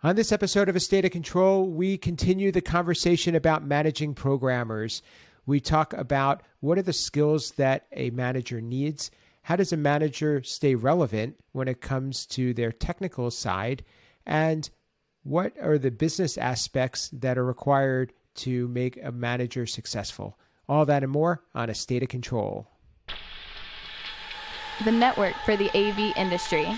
On this episode of A State of Control, we continue the conversation about managing programmers. We talk about what are the skills that a manager needs, how does a manager stay relevant when it comes to their technical side, and what are the business aspects that are required to make a manager successful. All that and more on A State of Control. The network for the AV industry.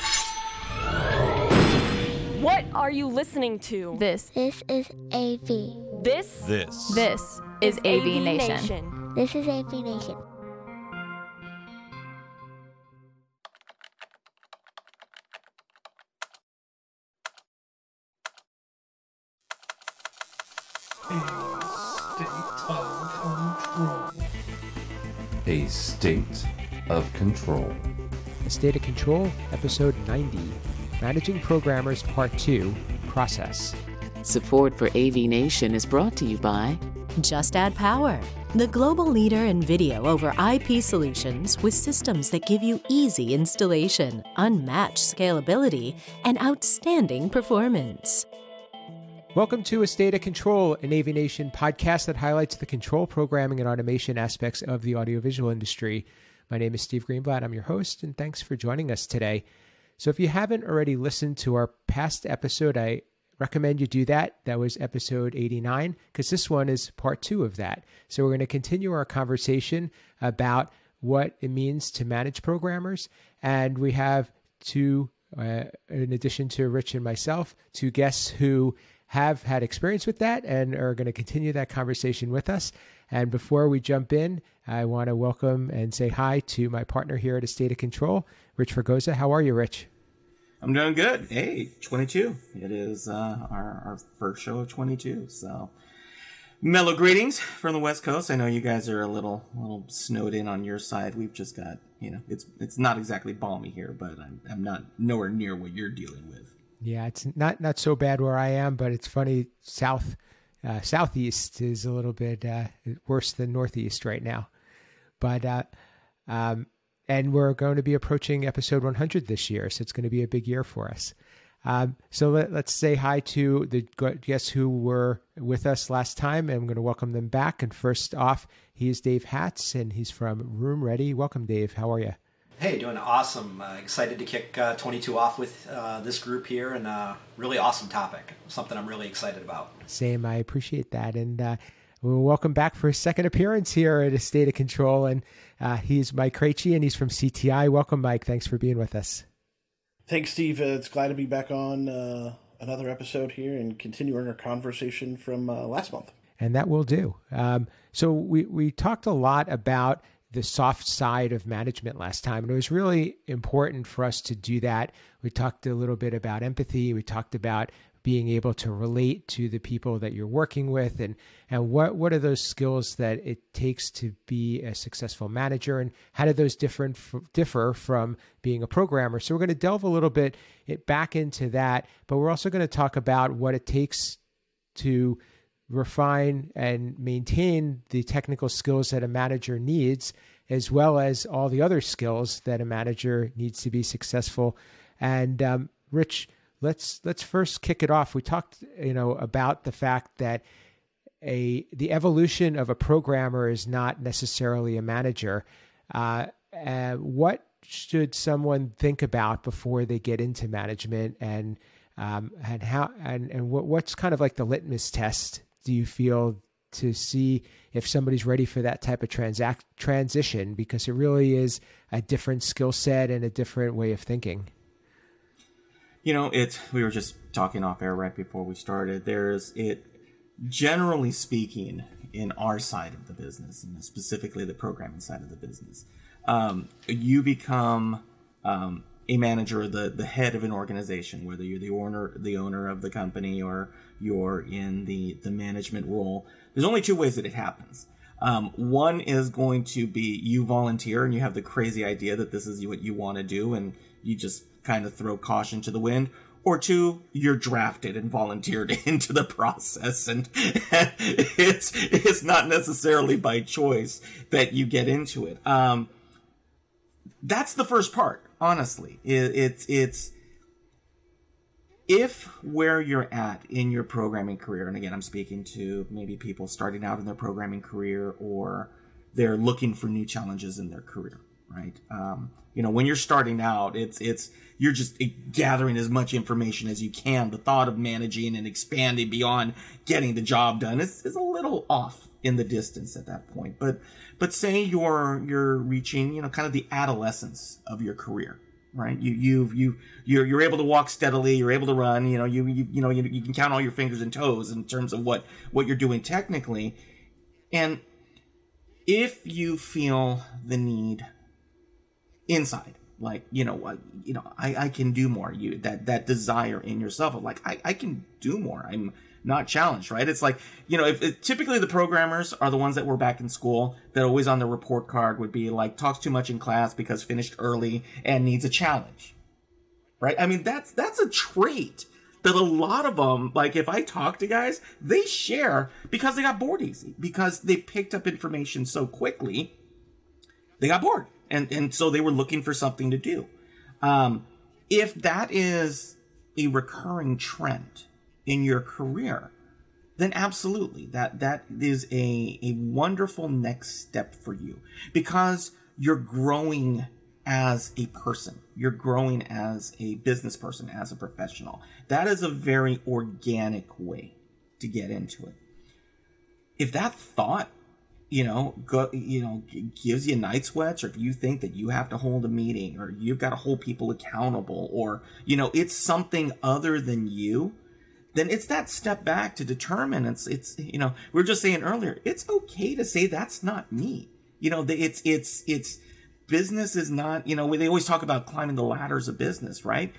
What are you listening to? This This is AV. This This. this is AV, Nation. This is AV Nation. A state of control. A State of Control, episode 90 Managing Programmers, Part 2 Process. Support for AV Nation is brought to you by Just Add Power, the global leader in video over IP solutions with systems that give you easy installation, unmatched scalability, and outstanding performance. Welcome to A State of Control, an AV Nation podcast that highlights the control, programming, and automation aspects of the audiovisual industry. My name is Steve Greenblatt. I'm your host, and thanks for joining us today. So, if you haven't already listened to our past episode, I recommend you do that. That was episode 89, because this one is part two of that. So, we're going to continue our conversation about what it means to manage programmers. And we have two, uh, in addition to Rich and myself, two guests who have had experience with that and are going to continue that conversation with us. And before we jump in, I want to welcome and say hi to my partner here at A State of Control, Rich Fergoza. How are you, Rich? I'm doing good. Hey, 22. It is uh, our, our first show of 22. So, mellow greetings from the West Coast. I know you guys are a little little snowed in on your side. We've just got you know it's it's not exactly balmy here, but I'm I'm not nowhere near what you're dealing with. Yeah, it's not not so bad where I am, but it's funny. South uh, southeast is a little bit uh, worse than northeast right now. But uh, um, and we're going to be approaching episode 100 this year, so it's going to be a big year for us. Um, so let, us say hi to the guests who were with us last time, and I'm going to welcome them back. And first off, he is Dave Hatz, and he's from Room Ready. Welcome, Dave. How are you? Hey, doing awesome. Uh, excited to kick uh, 22 off with uh, this group here and uh, really awesome topic. Something I'm really excited about. Same. I appreciate that. And uh, well, welcome back for his second appearance here at A State of Control. And uh, he's Mike Krejci, and he's from CTI. Welcome, Mike. Thanks for being with us. Thanks, Steve. Uh, it's glad to be back on uh, another episode here and continuing our conversation from uh, last month. And that will do. Um, so we, we talked a lot about the soft side of management last time. And it was really important for us to do that. We talked a little bit about empathy. We talked about being able to relate to the people that you're working with and and what what are those skills that it takes to be a successful manager and how do those different differ from being a programmer so we're going to delve a little bit it back into that but we're also going to talk about what it takes to refine and maintain the technical skills that a manager needs, as well as all the other skills that a manager needs to be successful. And um, Rich, let's let's first kick it off. We talked, you know, about the fact that a the evolution of a programmer is not necessarily a manager. Uh, uh, what should someone think about before they get into management, and um, and how and and what, what's kind of like the litmus test do you feel to see if somebody's ready for that type of transact transition? Because it really is a different skill set and a different way of thinking. You know it's we were just talking off air right before we started. There's it generally speaking in our side of the business and specifically the programming side of the business um, you become um, a manager, the the head of an organization, whether you're the owner the owner of the company or you're in the the management role. There's only two ways that it happens. Um, one is going to be you volunteer and you have the crazy idea that this is what you want to do, and you just kind of throw caution to the wind. Or two, you're drafted and volunteered into the process, and it's it's not necessarily by choice that you get into it. Um, that's the first part honestly it, it's it's if where you're at in your programming career, and again, I'm speaking to maybe people starting out in their programming career or they're looking for new challenges in their career, right? Um, you know, when you're starting out, it's it's you're just gathering as much information as you can. The thought of managing and expanding beyond getting the job done is, is a little off in the distance at that point. But but say you're you're reaching, you know, kind of the adolescence of your career, right? You you you you're you're able to walk steadily. You're able to run. You know you you, you know you, you can count all your fingers and toes in terms of what what you're doing technically, and if you feel the need inside like you know what you know I, I can do more you that that desire in yourself of like I, I can do more i'm not challenged right? It's like you know if typically the programmers are the ones that were back in school that always on the report card would be like talks too much in class because finished early and needs a challenge. Right? I mean that's that's a trait that a lot of them like if i talk to guys they share because they got bored easy because they picked up information so quickly they got bored and and so they were looking for something to do. Um, if that is a recurring trend in your career then absolutely that that is a a wonderful next step for you because you're growing as a person. You're growing as a business person as a professional. That is a very organic way to get into it. If that thought you know, go, you know, gives you night sweats, or if you think that you have to hold a meeting, or you've got to hold people accountable, or you know, it's something other than you, then it's that step back to determine. It's it's you know, we are just saying earlier, it's okay to say that's not me. You know, it's it's it's business is not. You know, they always talk about climbing the ladders of business, right?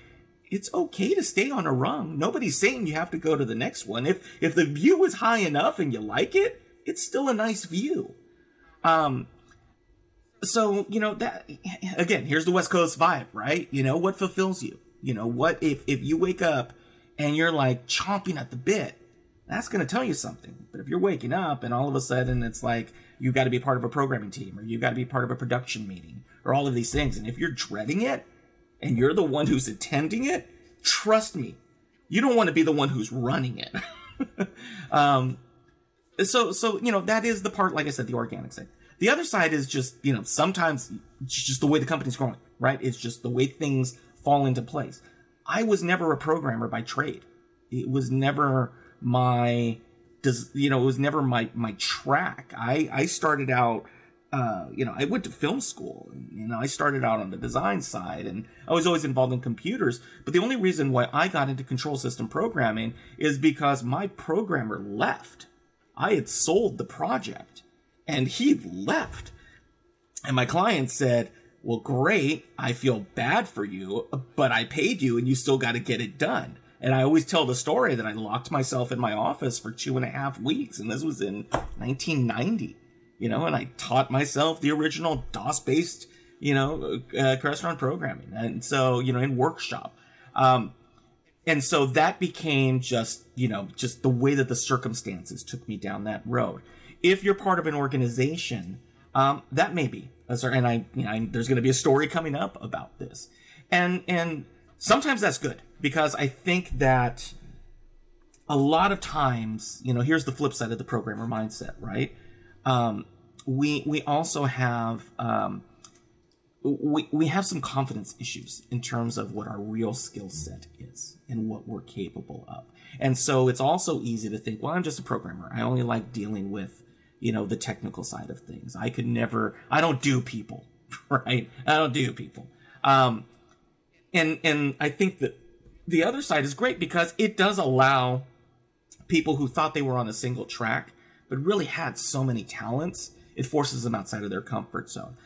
It's okay to stay on a rung. Nobody's saying you have to go to the next one. If if the view is high enough and you like it, it's still a nice view. Um, so you know that again, here's the West Coast vibe, right? You know what fulfills you. You know what if if you wake up and you're like chomping at the bit, that's going to tell you something. But if you're waking up and all of a sudden it's like you've got to be part of a programming team or you've got to be part of a production meeting or all of these things, and if you're dreading it and you're the one who's attending it, trust me, you don't want to be the one who's running it. um, so so you know that is the part like i said the organic side the other side is just you know sometimes just the way the company's growing right it's just the way things fall into place i was never a programmer by trade it was never my does you know it was never my my track i i started out uh, you know, I went to film school. And, you know, I started out on the design side, and I was always involved in computers. But the only reason why I got into control system programming is because my programmer left. I had sold the project and he left. And my client said, Well, great. I feel bad for you, but I paid you and you still got to get it done. And I always tell the story that I locked myself in my office for two and a half weeks. And this was in 1990, you know, and I taught myself the original DOS based, you know, uh, Crestron programming. And so, you know, in workshop. Um, and so that became just you know just the way that the circumstances took me down that road if you're part of an organization um, that may be and i you know I, there's going to be a story coming up about this and and sometimes that's good because i think that a lot of times you know here's the flip side of the programmer mindset right um, we we also have um, we, we have some confidence issues in terms of what our real skill set is and what we're capable of. And so it's also easy to think, well, I'm just a programmer. I only like dealing with, you know, the technical side of things. I could never, I don't do people, right? I don't do people. Um, and, and I think that the other side is great because it does allow people who thought they were on a single track, but really had so many talents, it forces them outside of their comfort zone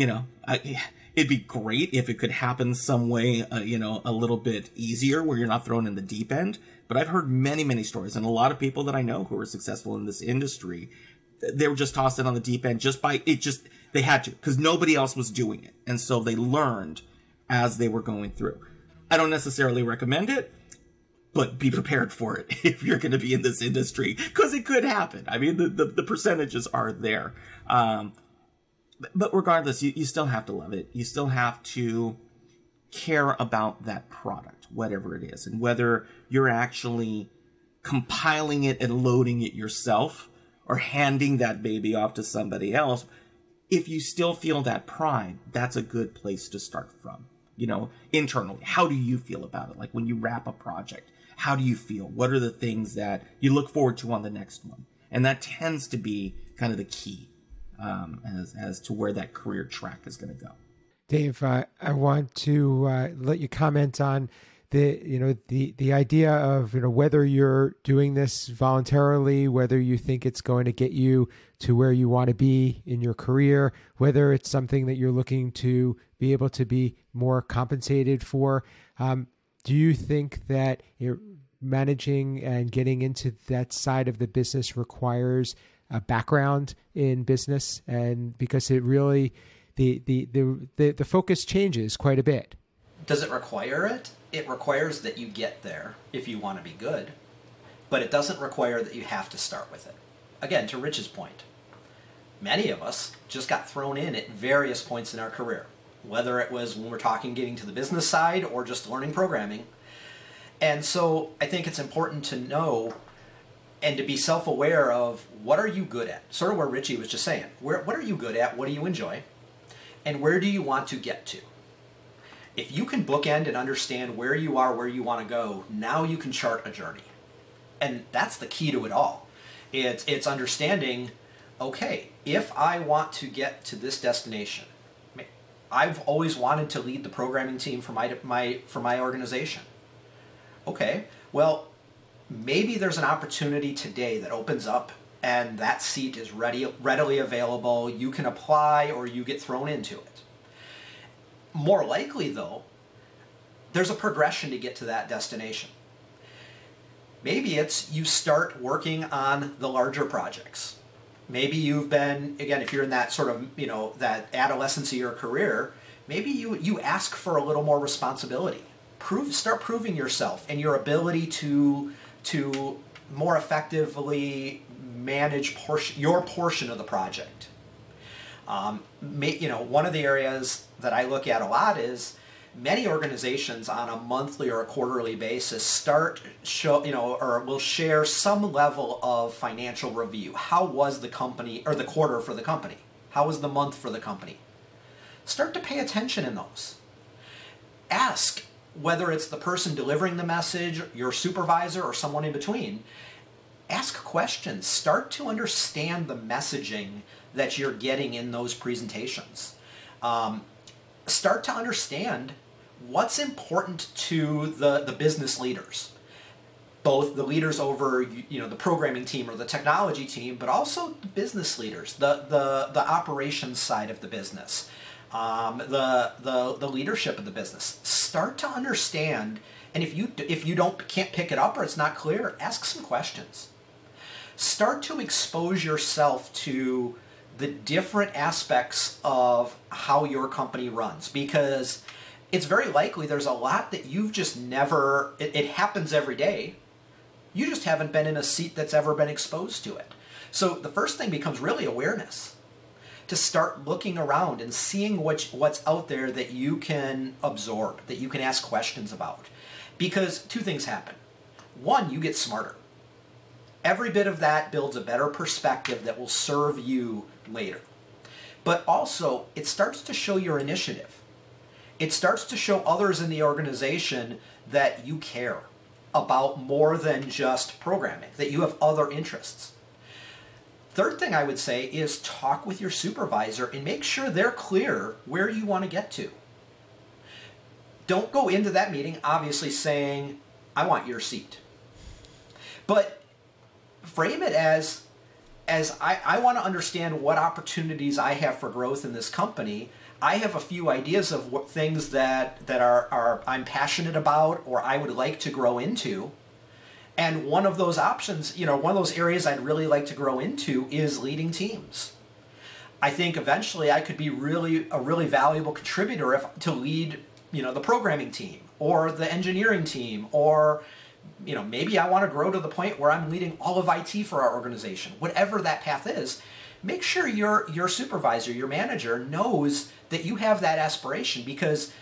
you know, I, it'd be great if it could happen some way, uh, you know, a little bit easier where you're not thrown in the deep end. But I've heard many, many stories, and a lot of people that I know who are successful in this industry, they were just tossed in on the deep end just by it. Just they had to because nobody else was doing it, and so they learned as they were going through. I don't necessarily recommend it, but be prepared for it if you're going to be in this industry because it could happen. I mean, the, the, the percentages are there. Um, but regardless, you, you still have to love it. You still have to care about that product, whatever it is, and whether you're actually compiling it and loading it yourself or handing that baby off to somebody else, if you still feel that pride, that's a good place to start from. You know, internally, how do you feel about it? Like when you wrap a project, how do you feel? What are the things that you look forward to on the next one? And that tends to be kind of the key um, as, as to where that career track is going to go. Dave, uh, I want to uh, let you comment on the you know the the idea of you know whether you're doing this voluntarily whether you think it's going to get you to where you want to be in your career whether it's something that you're looking to be able to be more compensated for um, do you think that managing and getting into that side of the business requires a background in business? And because it really the the the the, the focus changes quite a bit. Does it require it it requires that you get there if you want to be good, but it doesn't require that you have to start with it. Again, to Rich's point, many of us just got thrown in at various points in our career, whether it was when we're talking getting to the business side or just learning programming. And so I think it's important to know and to be self-aware of what are you good at? Sort of where richie was just saying. Where, what are you good at? What do you enjoy? And where do you want to get to if you can bookend and understand where you are, where you want to go, now you can chart a journey. And that's the key to it all. It's it's understanding, okay, if I want to get to this destination, I've always wanted to lead the programming team for my my for my organization. Okay, well, maybe there's an opportunity today that opens up and that seat is ready readily available. You can apply or you get thrown into it. More likely, though, there's a progression to get to that destination. Maybe it's you start working on the larger projects. Maybe you've been, again, if you're in that sort of, you know, that adolescence of your career, maybe you, you ask for a little more responsibility. Prove, start proving yourself and your ability to, to more effectively manage portion, your portion of the project. Um, you know, one of the areas that I look at a lot is many organizations on a monthly or a quarterly basis start show you know or will share some level of financial review. How was the company or the quarter for the company? How was the month for the company? Start to pay attention in those. Ask whether it's the person delivering the message your supervisor or someone in between ask questions. Start to understand the messaging that you're getting in those presentations. Um, start to understand what's important to the, the business leaders both the leaders over you know the programming team or the technology team but also the business leaders the the, the operations side of the business um, the, the the leadership of the business. Start to understand and if you if you don't can't pick it up or it's not clear ask some questions start to expose yourself to the different aspects of how your company runs because it's very likely there's a lot that you've just never it, it, happens every day. You just haven't been in a seat that's ever been exposed to it. So the first thing becomes really awareness. To start looking around and seeing what, what's out there that you can absorb that you can ask questions about. Because two things happen. One you get smarter every bit of that builds a better perspective that will serve you later. But also, it starts to show your initiative. It starts to show others in the organization that you care about more than just programming, that you have other interests. Third thing I would say is talk with your supervisor and make sure they're clear where you want to get to. Don't go into that meeting obviously saying, I want your seat. But frame it as as I, I want to understand what opportunities I have for growth in this company, I have a few ideas of what things that that are, are I'm passionate about or I would like to grow into. And one of those options, you know, one of those areas I'd really like to grow into is leading teams. I think eventually I could be really a really valuable contributor if, to lead, you know, the programming team or the engineering team or you know, maybe I want to grow to the point where I'm leading all of IT for our organization. Whatever that path is, make sure your your supervisor, your manager knows that you have that aspiration because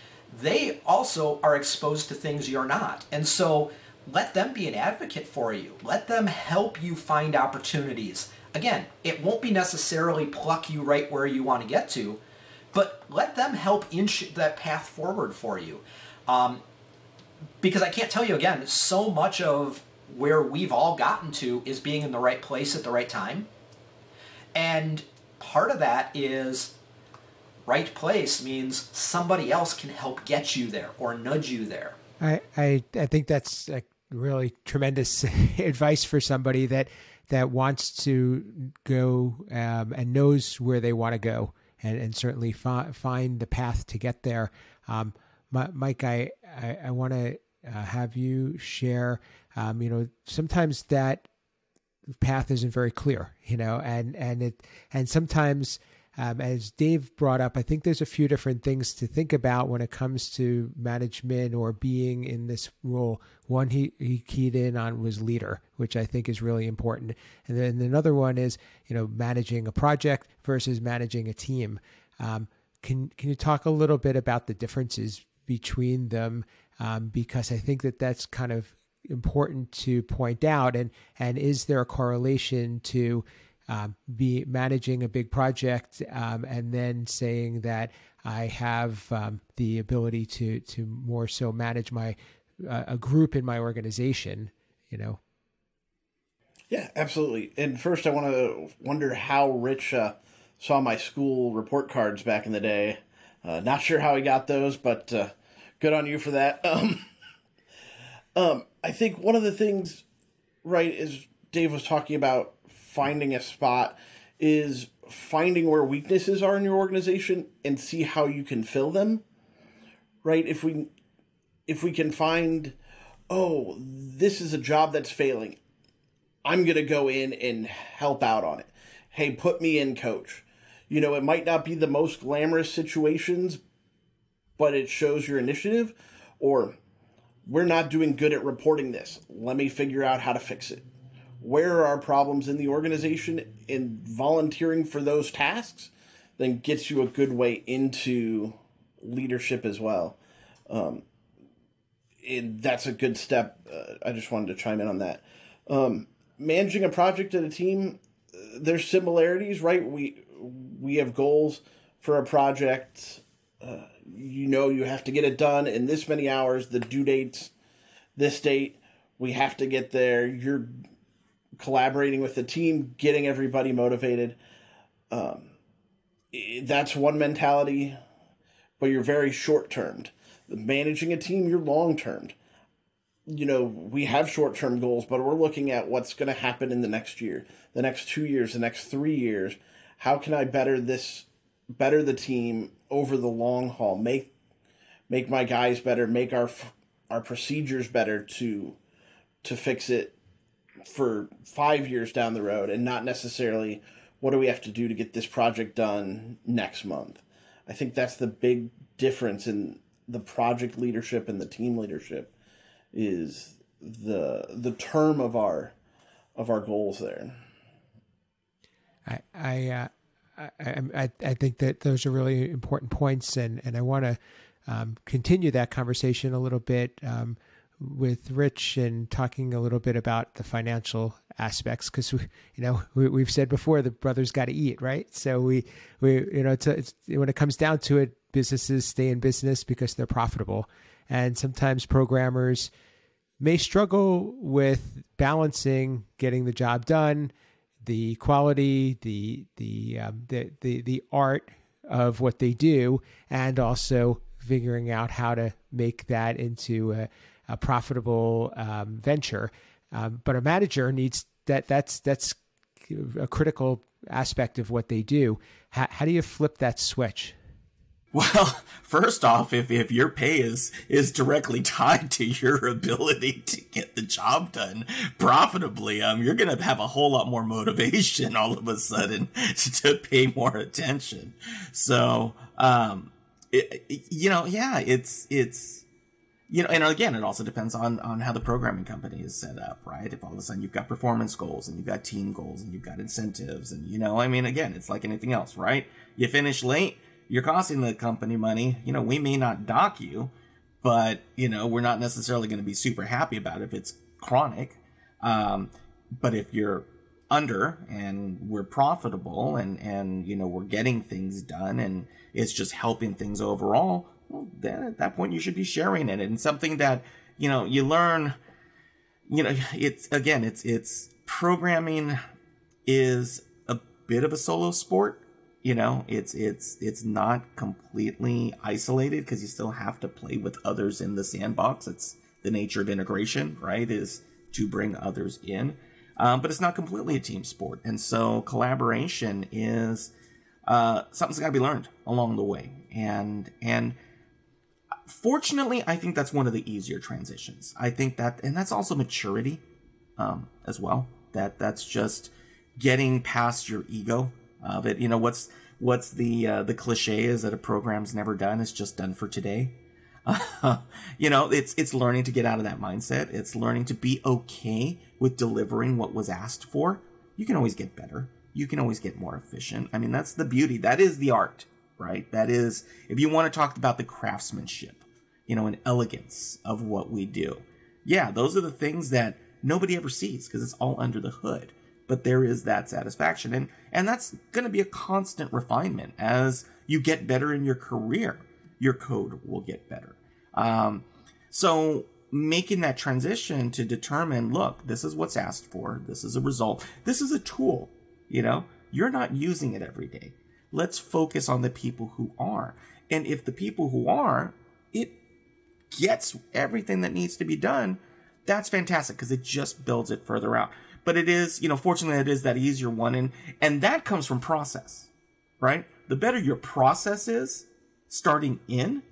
they also are exposed to things you're not. And so let them be an advocate for you. Let them help you find opportunities. Again, it won't be necessarily pluck you right where you want to get to, but let them help inch that path forward for you. Um, because I can't tell you again, so much of where we've all gotten to is being in the right place at the right time. And part of that is right place means somebody else can help get you there or nudge you there. I, I, I think that's a really tremendous advice for somebody that that wants to go um, and knows where they want to go and, and certainly fi- find the path to get there. Um, Mike, I, I, I want to uh, have you share, um, you know, sometimes that path isn't very clear, you know, and, and it, and sometimes um, as Dave brought up, I think there's a few different things to think about when it comes to management or being in this role. One he, he keyed in on was leader, which I think is really important. And then another one is, you know, managing a project versus managing a team. Um, can can you talk a little bit about the differences between them? Um, because I think that that's kind of important to point out. And and is there a correlation to um, be managing a big project um, and then saying that I have um, the ability to to more so manage my uh, a group in my organization, you know. Yeah, absolutely. And first, I want to wonder how Rich uh, saw my school report cards back in the day. Uh, not sure how he got those, but uh, good on you for that. Um, um, I think one of the things, right, is Dave was talking about finding a spot is finding where weaknesses are in your organization and see how you can fill them right? If we if we can find oh this is a job that's failing i'm going to go in and help out on it. Hey put me in coach. You know it might not be the most glamorous situations but it shows your initiative or we're not doing good at reporting this. Let me figure out how to fix it. Where are our problems in the organization and volunteering for those tasks? Then gets you a good way into leadership as well. Um, and that's a good step. Uh, i just wanted to chime in on that. Um, managing a project and a team uh, there's similarities right? We we have goals for a project uh, you know you have to get it done in this many hours the due dates this date we have to get there you're collaborating with the team, getting everybody motivated. Um, that's one mentality, but you're very short termed. Managing a team, you're long termed. You know, we have short term goals, but we're looking at what's going to happen in the next year, the next two years, the next three years. How can I better this, better the team over the long haul? Make make my guys better, make our our procedures better to to fix it for five years down the road and not necessarily what do we have to do to get this project done next month. I think that's the big difference in the project leadership and the team leadership is the the term of our of our goals there. I I uh, I, I, I think that those are really important points, and and I want to um, continue that conversation a little bit. Um, with Rich and talking a little bit about the financial aspects because you know, we, have said before the brothers got to eat, right? So we, we, you know, it's, it's when it comes down to it, businesses stay in business because they're profitable, and sometimes programmers may struggle with balancing getting the job done, the quality, the the um, the, the the art of what they do, and also figuring out how to make that into a a profitable um, venture. Um, but a manager needs that. That's that's a critical aspect of what they do. How, how do you flip that switch? Well, first off, if, if your pay is is directly tied to your ability to get the job done profitably, um, you're gonna have a whole lot more motivation all of a sudden to, to pay more attention. So, um, it, you know, yeah, it's it's you know, and again, it also depends on on how the programming company is set up, right? If all of a sudden you've got performance goals and you've got team goals and you've got incentives, and you know, I mean, again, it's like anything else, right? You finish late, you're costing the company money. You know, we may not dock you, but you know, we're not necessarily going to be super happy about it if it's chronic. Um, but if you're under and we're profitable and and you know we're getting things done and it's just helping things overall well then at that point you should be sharing it and something that you know you learn you know it's again it's it's programming is a bit of a solo sport you know it's it's it's not completely isolated because you still have to play with others in the sandbox it's the nature of integration right is to bring others in um, but it's not completely a team sport. And so collaboration is uh, something's got to be learned along the way. And and fortunately, I think that's one of the easier transitions. I think that, and that's also maturity um, as well. That that's just getting past your ego of it. You know what's what's the uh, the cliche is that a program's never done; it's just done for today. you know, it's it's learning to get out of that mindset. It's learning to be okay with delivering what was asked for. You can always get better. You can always get more efficient. I mean, that's the beauty. That is the art, right? That is if you want to talk about the craftsmanship, you know, and elegance of what we do. Yeah, those are the things that nobody ever sees because it's all under the hood. But there is that satisfaction and and that's going to be a constant refinement as you get better in your career. Your code will get better um, so making that transition to determine, look, this is what's asked for. This is a result. This is a tool. You know, you're not using it every day. Let's focus on the people who are. And if the people who are, it gets everything that needs to be done, that's fantastic because it just builds it further out. But it is, you know, fortunately, it is that easier one. And, and that comes from process, right? The better your process is starting in,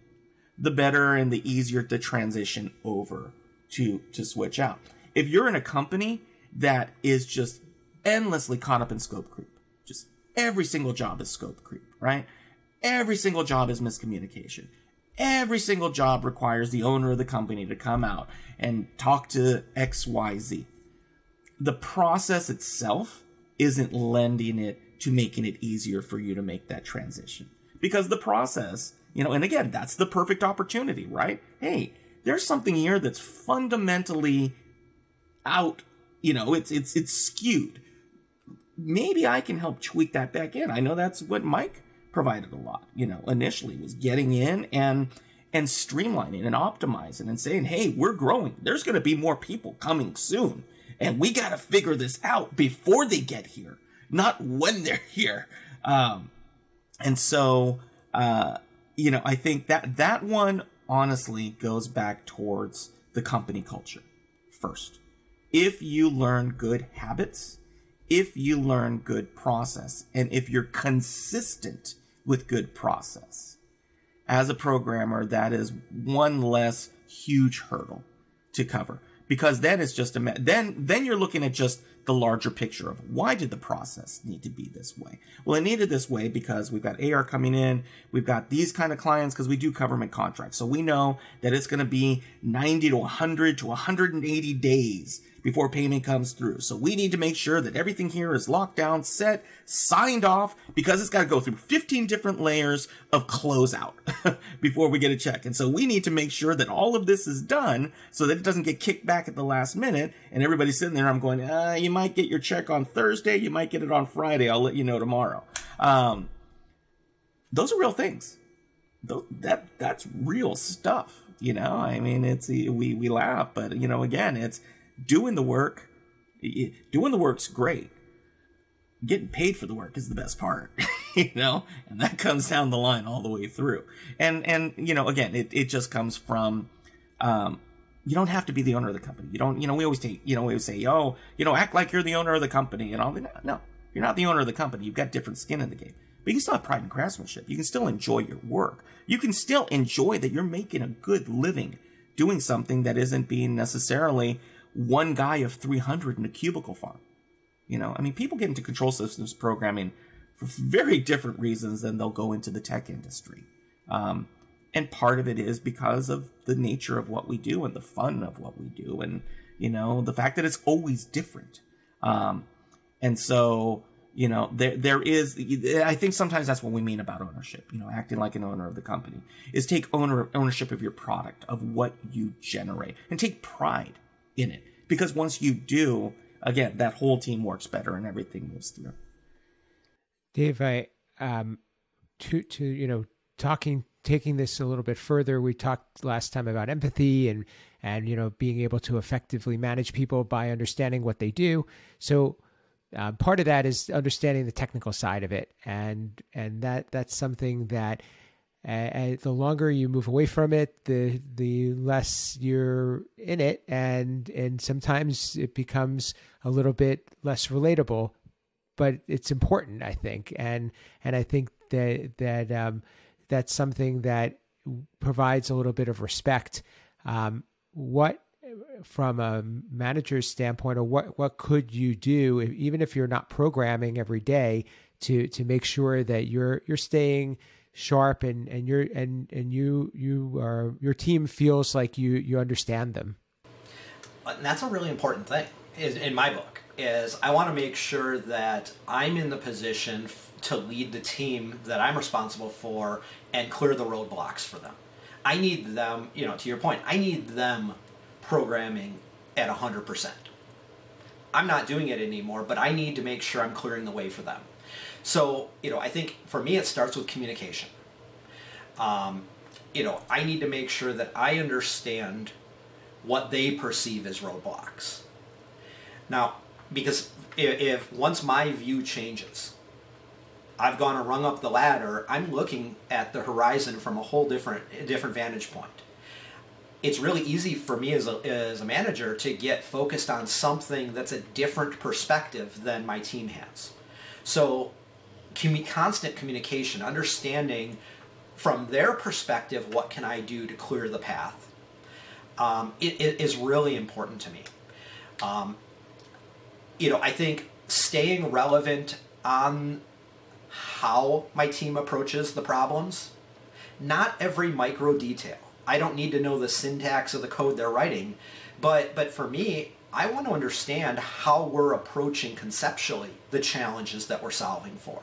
the better and the easier to transition over to to switch out. If you're in a company that is just endlessly caught up in scope creep, just every single job is scope creep, right? Every single job is miscommunication. Every single job requires the owner of the company to come out and talk to XYZ. The process itself isn't lending it to making it easier for you to make that transition because the process you know, and again, that's the perfect opportunity, right? Hey, there's something here that's fundamentally out, you know, it's it's it's skewed. Maybe I can help tweak that back in. I know that's what Mike provided a lot, you know, initially was getting in and and streamlining and optimizing and saying, "Hey, we're growing. There's going to be more people coming soon, and we got to figure this out before they get here, not when they're here." Um, and so, uh, you know, I think that that one honestly goes back towards the company culture first. If you learn good habits, if you learn good process, and if you're consistent with good process, as a programmer, that is one less huge hurdle to cover because then it's just a then then you're looking at just the larger picture of why did the process need to be this way? Well, it needed this way because we've got AR coming in, we've got these kind of clients because we do government contracts. So we know that it's going to be 90 to 100 to 180 days before payment comes through. So we need to make sure that everything here is locked down, set, signed off, because it's got to go through 15 different layers of closeout before we get a check. And so we need to make sure that all of this is done so that it doesn't get kicked back at the last minute. And everybody's sitting there. I'm going, uh, you might get your check on Thursday. You might get it on Friday. I'll let you know tomorrow. Um, those are real things. That that's real stuff. You know, I mean, it's we we laugh, but you know, again, it's doing the work, doing the work's great. Getting paid for the work is the best part, you know, and that comes down the line all the way through. And and you know, again, it it just comes from, um, you don't have to be the owner of the company. You don't, you know, we always take, you know, we always say, oh, you know, act like you're the owner of the company and all that. No, you're not the owner of the company. You've got different skin in the game. But you can still have pride in craftsmanship. You can still enjoy your work. You can still enjoy that you're making a good living doing something that isn't being necessarily one guy of 300 in a cubicle farm. You know, I mean, people get into control systems programming for very different reasons than they'll go into the tech industry. Um, and part of it is because of the nature of what we do and the fun of what we do, and you know, the fact that it's always different. Um, and so, You know, there there is. I think sometimes that's what we mean about ownership. You know, acting like an owner of the company is take owner ownership of your product, of what you generate, and take pride in it. Because once you do, again, that whole team works better and everything moves through. Dave, I um, to to you know talking taking this a little bit further, we talked last time about empathy and and you know being able to effectively manage people by understanding what they do. So uh, part of that is understanding the technical side of it, and and that that's something that uh, the longer you move away from it, the the less you're in it, and and sometimes it becomes a little bit less relatable. But it's important, I think, and and I think that that um, that's something that provides a little bit of respect. Um, what from a manager's standpoint, or what what could you do, if, even if you're not programming every day, to to make sure that you're you're staying sharp and and you're and and you you are your team feels like you you understand them. Uh, and that's a really important thing is in my book is I want to make sure that I'm in the position to lead the team that I'm responsible for and clear the roadblocks for them. I need them, you know, to your point, I need them programming at 100%. I'm not doing it anymore, but I need to make sure I'm clearing the way for them. So, you know, I think for me it starts with communication. Um, you know, I need to make sure that I understand what they perceive as roadblocks. Now, because if, if once my view changes, I've gone and rung up the ladder, I'm looking at the horizon from a whole different different vantage point. It's really easy for me as a, as a manager to get focused on something that's a different perspective than my team has. So, commu- constant communication, understanding from their perspective what can I do to clear the path, um, it, it is really important to me. Um, you know, I think staying relevant on how my team approaches the problems, not every micro detail. I don't need to know the syntax of the code they're writing, but but for me, I want to understand how we're approaching conceptually the challenges that we're solving for.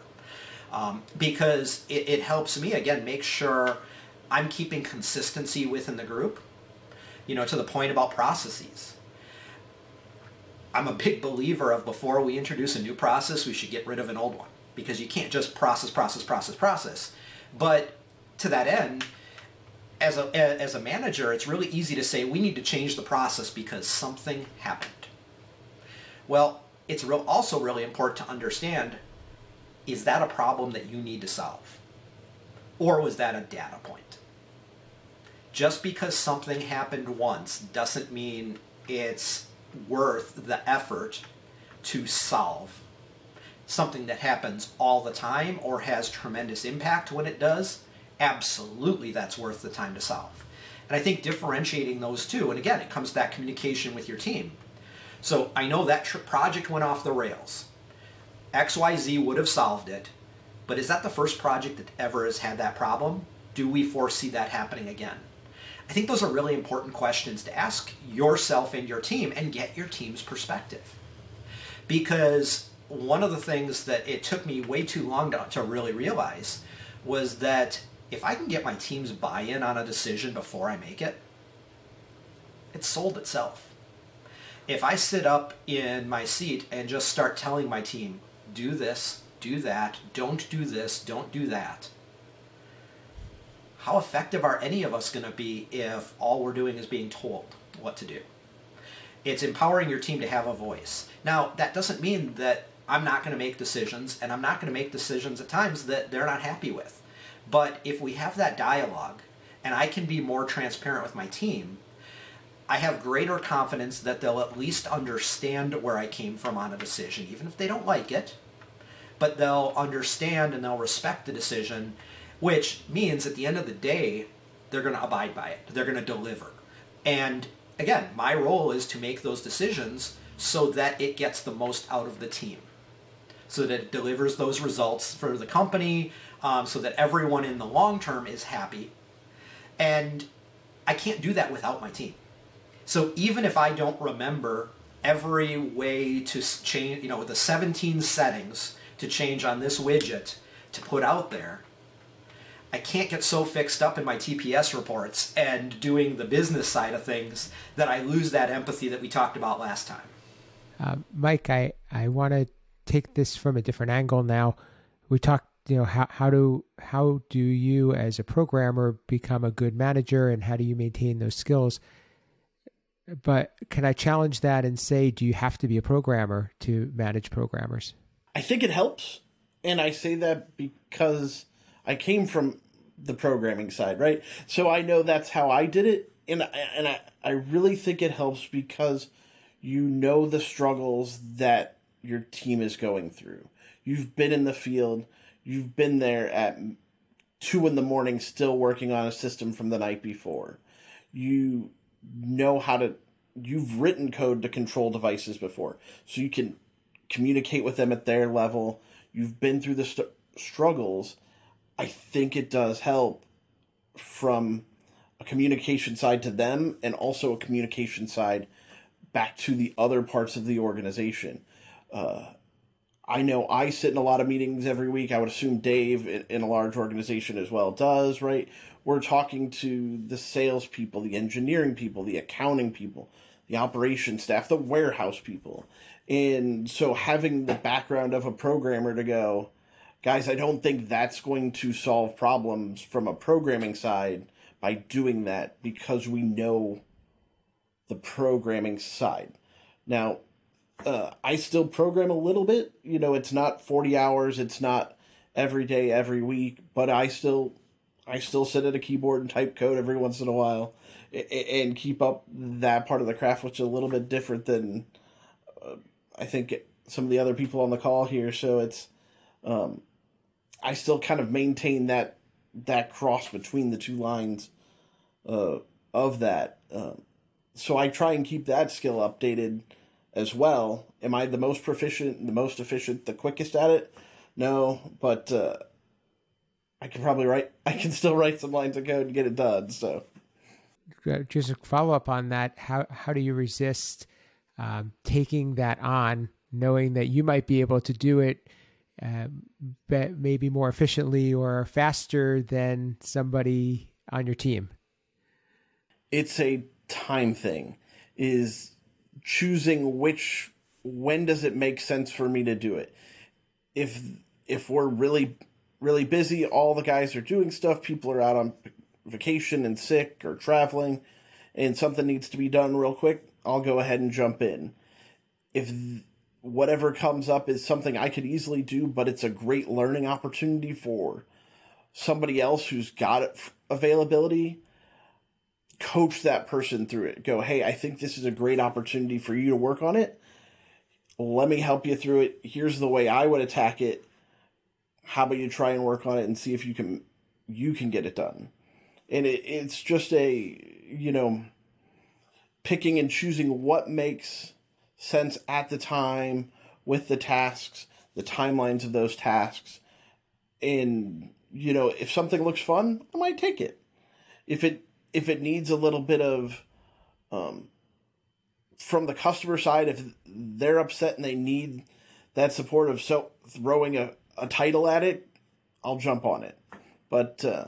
Um, because it, it helps me again make sure I'm keeping consistency within the group. You know, to the point about processes. I'm a big believer of before we introduce a new process, we should get rid of an old one because you can't just process, process, process, process. But to that end, as a as a manager, it's really easy to say we need to change the process because something happened. Well, it's real, also really important to understand is that a problem that you need to solve? Or was that a data point? Just because something happened once doesn't mean it's worth the effort to solve something that happens all the time or has tremendous impact when it does, absolutely that's worth the time to solve. And I think differentiating those two, and again, it comes to that communication with your team. So I know that project went off the rails. XYZ would have solved it, but is that the first project that ever has had that problem? Do we foresee that happening again? I think those are really important questions to ask yourself and your team and get your team's perspective. Because one of the things that it took me way too long to, to really realize was that if I can get my team's buy in on a decision before I make it, it sold itself. If I sit up in my seat and just start telling my team, do this, do that, don't do this, don't do that, how effective are any of us going to be if all we're doing is being told what to do? It's empowering your team to have a voice. Now, that doesn't mean that I'm not going to make decisions, and I'm not going to make decisions at times that they're not happy with. But if we have that dialogue, and I can be more transparent with my team, I have greater confidence that they'll at least understand where I came from on a decision, even if they don't like it. But they'll understand and they'll respect the decision, which means at the end of the day, they're going to abide by it. They're going to deliver. And again, my role is to make those decisions so that it gets the most out of the team so that it delivers those results for the company, um, so that everyone in the long term is happy. And I can't do that without my team. So even if I don't remember every way to change, you know, the 17 settings to change on this widget to put out there, I can't get so fixed up in my TPS reports and doing the business side of things that I lose that empathy that we talked about last time. Uh, Mike, I, I want to take this from a different angle now. We talked, you know, how, how do how do you as a programmer become a good manager and how do you maintain those skills? But can I challenge that and say, do you have to be a programmer to manage programmers? I think it helps. And I say that because I came from the programming side, right? So I know that's how I did it, and and I, I really think it helps because you know the struggles that your team is going through. You've been in the field, you've been there at two in the morning still working on a system from the night before. You know how to you've written code to control devices before, so you can communicate with them at their level. You've been through the st- struggles I think it does help from a communication side to them and also a communication side back to the other parts of the organization. Uh, I know I sit in a lot of meetings every week. I would assume Dave in, in a large organization as well does, right? We're talking to the salespeople, the engineering people, the accounting people, the operation staff, the warehouse people. And so having the background of a programmer to go, guys, I don't think that's going to solve problems from a programming side by doing that because we know the programming side. Now, uh, I still program a little bit. You know, it's not 40 hours, it's not every day, every week, but I still I still sit at a keyboard and type code every once in a while and keep up that part of the craft, which is a little bit different than I think some of the other people on the call here. So it's um, I still kind of maintain that that cross between the two lines uh, of that. Um, so I try and keep that skill updated as well. Am I the most proficient, the most efficient, the quickest at it? No, but uh, I can probably write. I can still write some lines of code and get it done. So, just a follow up on that. How how do you resist um, taking that on, knowing that you might be able to do it? uh, maybe more efficiently or faster than somebody on your team? It's a time thing. Is choosing which when does it make sense for me to do it? If if we're really really busy, all the guys are doing stuff, people are out on vacation and sick or traveling, and something needs to be done real quick, I'll go ahead and jump in. If whatever comes up is something I could easily do, but it's a great learning opportunity for somebody else who's got it availability. Coach that person through it. Go, hey, I think this is a great opportunity for you to work on it. Let me help you through it. Here's the way I would attack it. How about you try and work on it and see if you can you can get it done. And it, it's just a you know picking and choosing what makes sense at the time with the tasks, the timelines of those tasks. And, you know, if something looks fun, I might take it. If it if it needs a little bit of um, from the customer side, if they're upset and they need that support of so throwing a, a title at it, I'll jump on it. But uh,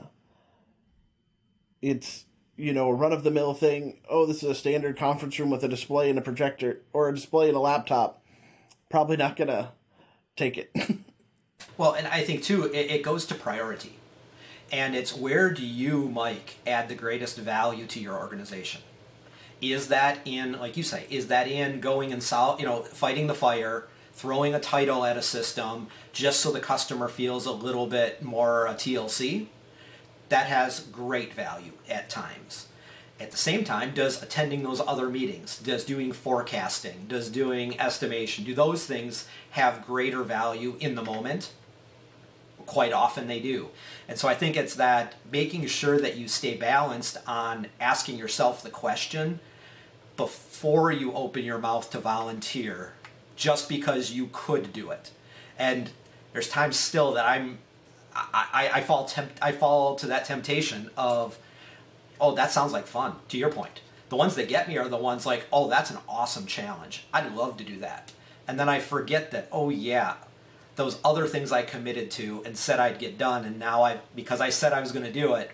it's you know, a run of the mill thing. Oh, this is a standard conference room with a display and a projector, or a display and a laptop. Probably not gonna take it. well, and I think too, it, it goes to priority, and it's where do you, Mike, add the greatest value to your organization? Is that in, like you say, is that in going and solve, you know, fighting the fire, throwing a title at a system just so the customer feels a little bit more TLC? That has great value at times. At the same time, does attending those other meetings, does doing forecasting, does doing estimation, do those things have greater value in the moment? Quite often they do. And so I think it's that making sure that you stay balanced on asking yourself the question before you open your mouth to volunteer just because you could do it. And there's times still that I'm I, I fall tempt, I fall to that temptation of, oh, that sounds like fun. To your point, the ones that get me are the ones like, oh, that's an awesome challenge. I'd love to do that, and then I forget that. Oh yeah, those other things I committed to and said I'd get done, and now I because I said I was going to do it.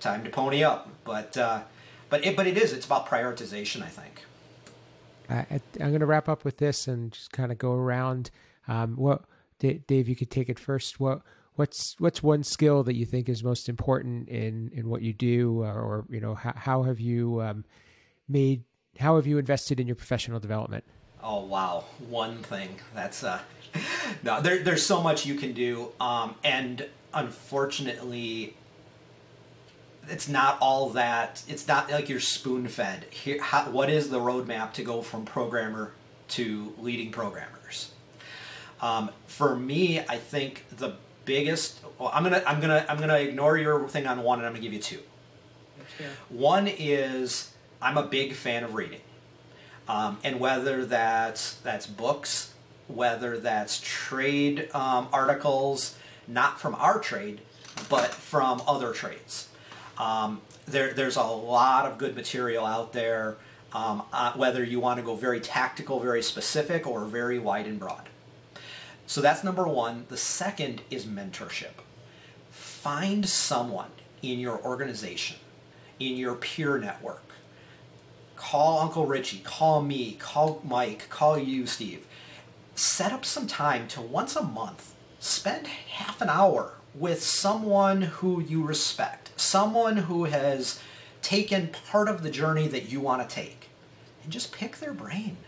Time to pony up, but uh, but it but it is it's about prioritization. I think. I, I'm going to wrap up with this and just kind of go around. Um, what Dave, you could take it first. What what's what's one skill that you think is most important in in what you do, or, or you know how, how have you um, made how have you invested in your professional development? Oh wow, one thing. That's uh, no. There, there's so much you can do, um, and unfortunately, it's not all that. It's not like you're spoon fed. Here, how, what is the roadmap to go from programmer to leading programmers? Um, for me, I think the biggest. Well, I'm gonna I'm gonna I'm gonna ignore your thing on one, and I'm gonna give you two. One is I'm a big fan of reading. Um, and whether that's that's books, whether that's trade um, articles, not from our trade, but from other trades. Um, there, there's a lot of good material out there. Um, uh, whether you want to go very tactical, very specific, or very wide and broad. So that's number one. The second is mentorship. Find someone in your organization, in your peer network, call Uncle Richie, call me, call Mike, call you, Steve. Set up some time to once a month spend half an hour with someone who you respect, someone who has taken part of the journey that you want to take, and just pick their brain.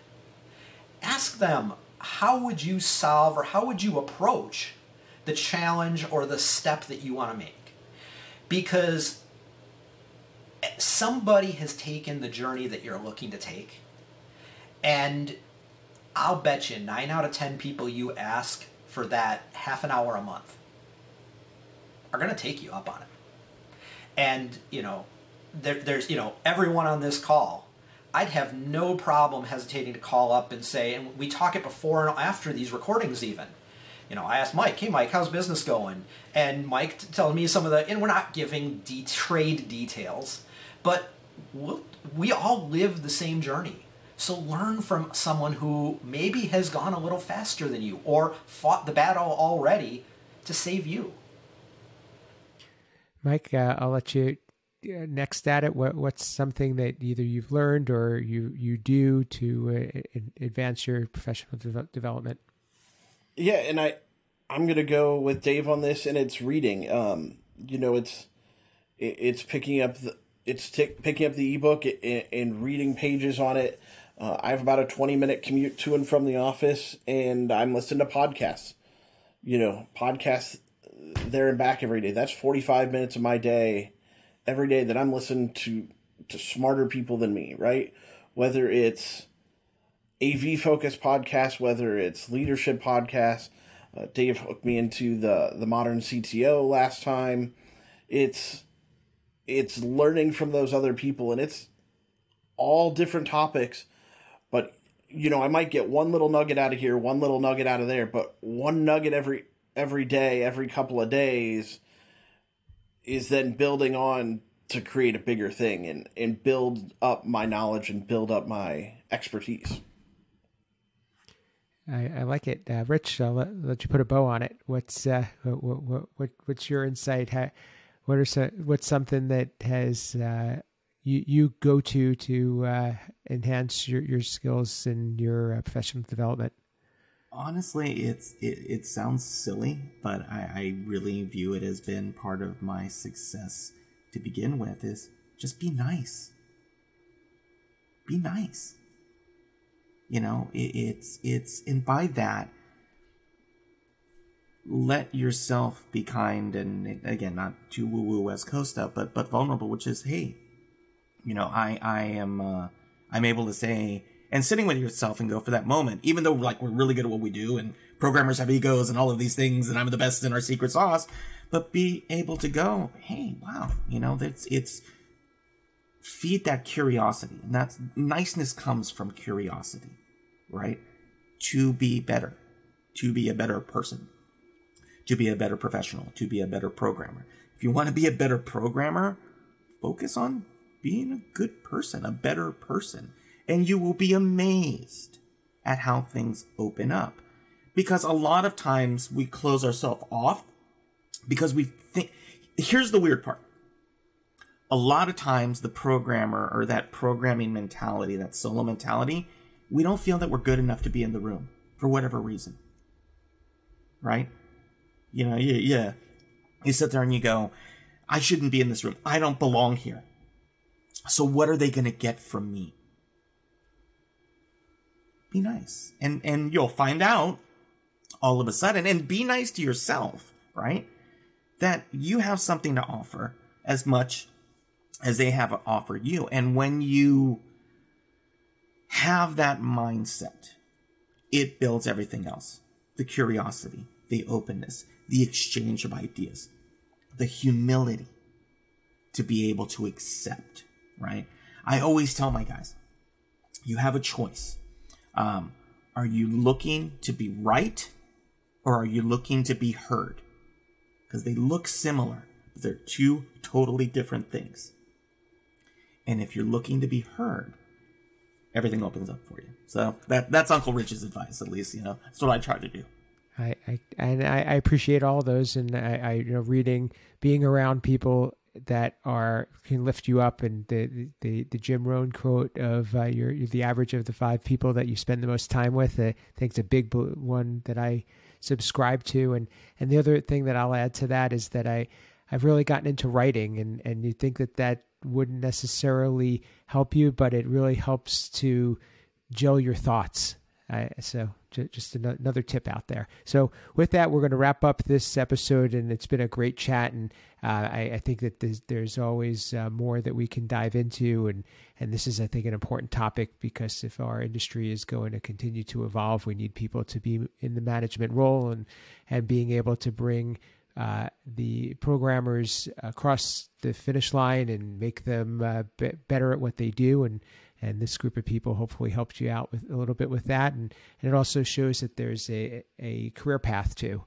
Ask them, how would you solve or how would you approach the challenge or the step that you want to make? Because somebody has taken the journey that you're looking to take, and I'll bet you nine out of ten people you ask for that half an hour a month are going to take you up on it. And, you know, there, there's, you know, everyone on this call, I'd have no problem hesitating to call up and say, and we talk it before and after these recordings even. You know, I asked Mike, hey, Mike, how's business going? And Mike telling me some of the, and we're not giving de- trade details, but we'll, we all live the same journey. So learn from someone who maybe has gone a little faster than you or fought the battle already to save you. Mike, uh, I'll let you next at it. What, what's something that either you've learned or you, you do to uh, advance your professional de- development? Yeah, and I I'm gonna go with Dave on this, and it's reading. Um, you know, it's it's picking up the it's t- picking up the ebook and, and reading pages on it. Uh, I have about a 20 minute commute to and from the office, and I'm listening to podcasts. You know, podcasts there and back every day. That's 45 minutes of my day every day that I'm listening to to smarter people than me, right? Whether it's AV focused podcasts, whether it's leadership podcasts. Uh, Dave hooked me into the the modern CTO last time. It's it's learning from those other people and it's all different topics but you know i might get one little nugget out of here one little nugget out of there but one nugget every every day every couple of days is then building on to create a bigger thing and and build up my knowledge and build up my expertise I, I like it, uh, Rich. I'll let, let, you put a bow on it. What's uh, what, what, what what's your insight? How, what are some, what's something that has uh, you you go to to uh, enhance your, your skills and your uh, professional development? Honestly, it's it, it sounds silly, but I, I really view it as been part of my success to begin with. Is just be nice. Be nice. You know, it, it's it's and by that let yourself be kind and again not too woo woo West Coast stuff, but but vulnerable, which is hey, you know I I am uh, I'm able to say and sitting with yourself and go for that moment, even though like we're really good at what we do and programmers have egos and all of these things and I'm the best in our secret sauce, but be able to go hey wow you know that's it's feed that curiosity. And that's niceness comes from curiosity right? To be better to be a better person to be a better professional, to be a better programmer. If you want to be a better programmer, focus on being a good person, a better person, and you will be amazed at how things open up. because a lot of times we close ourselves off because we think here's the weird part. A lot of times the programmer or that programming mentality that solo mentality we don't feel that we're good enough to be in the room for whatever reason. Right? You know yeah yeah. You sit there and you go i shouldn't be in this room. I don't belong here. So what are they going to get from me be nice. And and you'll find out all of a sudden and be nice to yourself right? That you have something to offer as much as they have offered you. And when you have that mindset it builds everything else. The curiosity the openness the exchange of ideas the humility to be able to accept right? I always tell my guys you have a choice um, are you looking to be right or are you looking to be heard? Because they look similar, but they're two totally different things. And if you're looking to be heard, everything opens up for you. So that that's Uncle Rich's advice, at least. You know, that's what I try to do. I, I and I, I appreciate all those, and I, I, you know, reading, being around people that are can lift you up, and the the, the Jim Rohn quote of uh, you're, you're the average of the five people that you spend the most time with. I think it's a big one that I subscribe to, and and the other thing that I'll add to that is that I I've really gotten into writing, and and you think that that wouldn't necessarily help you, but it really helps to gel your thoughts. So just another tip out there. So with that, we're going to wrap up this episode, and it's been a great chat. And uh, I, I, think that there's, there's always uh, more that we can dive into, and and this is, I think, an important topic because if our industry is going to continue to evolve, we need people to be in the management role and and being able to bring uh, the programmers across the finish line and make them uh, be- better at what they do and and this group of people hopefully helped you out with a little bit with that. And, and it also shows that there's a, a career path too.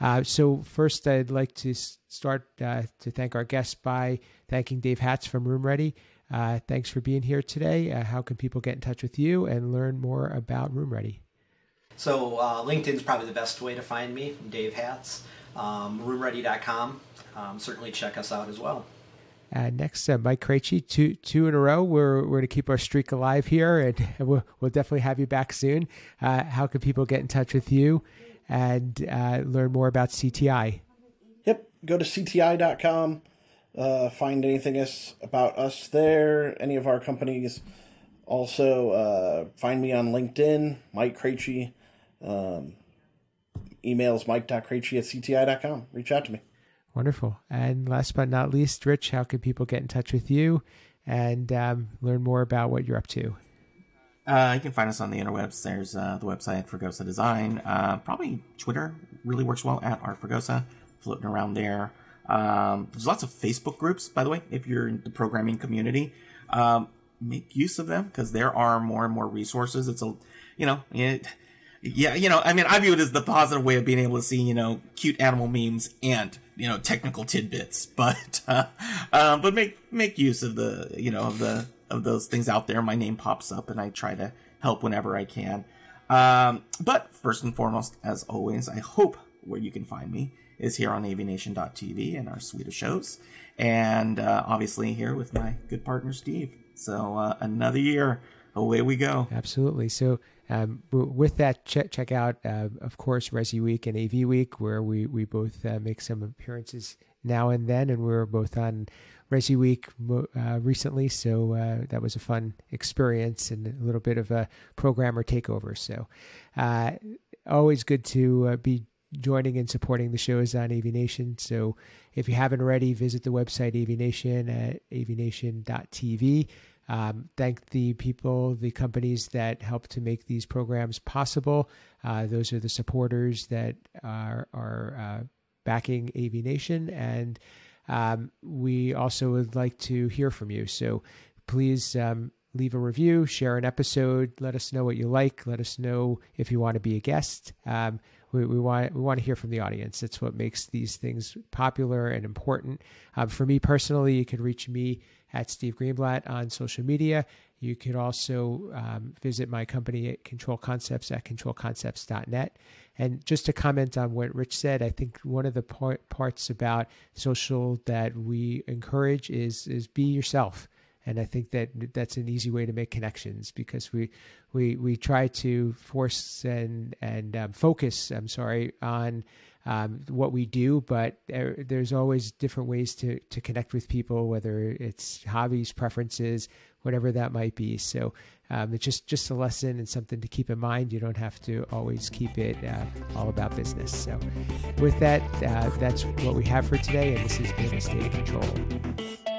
Uh, so first i'd like to start uh, to thank our guests by thanking dave hatz from room ready. Uh, thanks for being here today. Uh, how can people get in touch with you and learn more about room ready? So uh, linkedin's probably the best way to find me dave hatz um, roomready.com um, certainly check us out as well uh, next, uh, Mike Krejci, two two in a row. We're we're to keep our streak alive here, and we'll, we'll definitely have you back soon. Uh, how can people get in touch with you and uh, learn more about CTI? Yep, go to cti.com. Uh, find anything us, about us there, any of our companies. Also, uh, find me on LinkedIn, Mike Krejci. Um, emails mike.krejci at cti.com. Reach out to me. Wonderful. And last but not least, Rich, how can people get in touch with you and um, learn more about what you're up to? Uh, you can find us on the interwebs. There's uh, the website Fregosa Design. Uh, probably Twitter really works well at Art Fregosa, floating around there. Um, there's lots of Facebook groups, by the way, if you're in the programming community. Um, make use of them because there are more and more resources. It's a, you know, it, yeah, you know, I mean, I view it as the positive way of being able to see, you know, cute animal memes and you know technical tidbits, but uh, um, but make make use of the you know of the of those things out there. My name pops up, and I try to help whenever I can. Um, but first and foremost, as always, I hope where you can find me is here on avnation.tv and our suite of shows, and uh, obviously here with my good partner Steve. So uh, another year, away we go. Absolutely. So um, with that, check, check out, uh, of course, Resi Week and AV Week, where we, we both uh, make some appearances now and then, and we are both on Resi Week uh, recently, so uh, that was a fun experience and a little bit of a programmer takeover. So, uh, always good to uh, be joining and supporting the shows on AV Nation. So, if you haven't already, visit the website AV Nation at avnation.tv. Um, thank the people, the companies that help to make these programs possible. Uh, those are the supporters that are, are uh, backing AV Nation. And um, we also would like to hear from you. So please um, leave a review, share an episode, let us know what you like, let us know if you want to be a guest. Um, we, we, want we want to hear from the audience. It's what makes these things popular and important. Um, for me personally, you can reach me at Steve Greenblatt on social media. You can also um, visit my company at Control Concepts at controlconcepts.net. And just to comment on what Rich said, I think one of the part, parts about social that we encourage is is be yourself and I think that that's an easy way to make connections because we we we try to force and and um, focus. I'm sorry on um, what we do, but there, there's always different ways to to connect with people, whether it's hobbies, preferences, whatever that might be. So um, it's just just a lesson and something to keep in mind. You don't have to always keep it uh, all about business. So with that, uh, that's what we have for today, and this has been a state of control.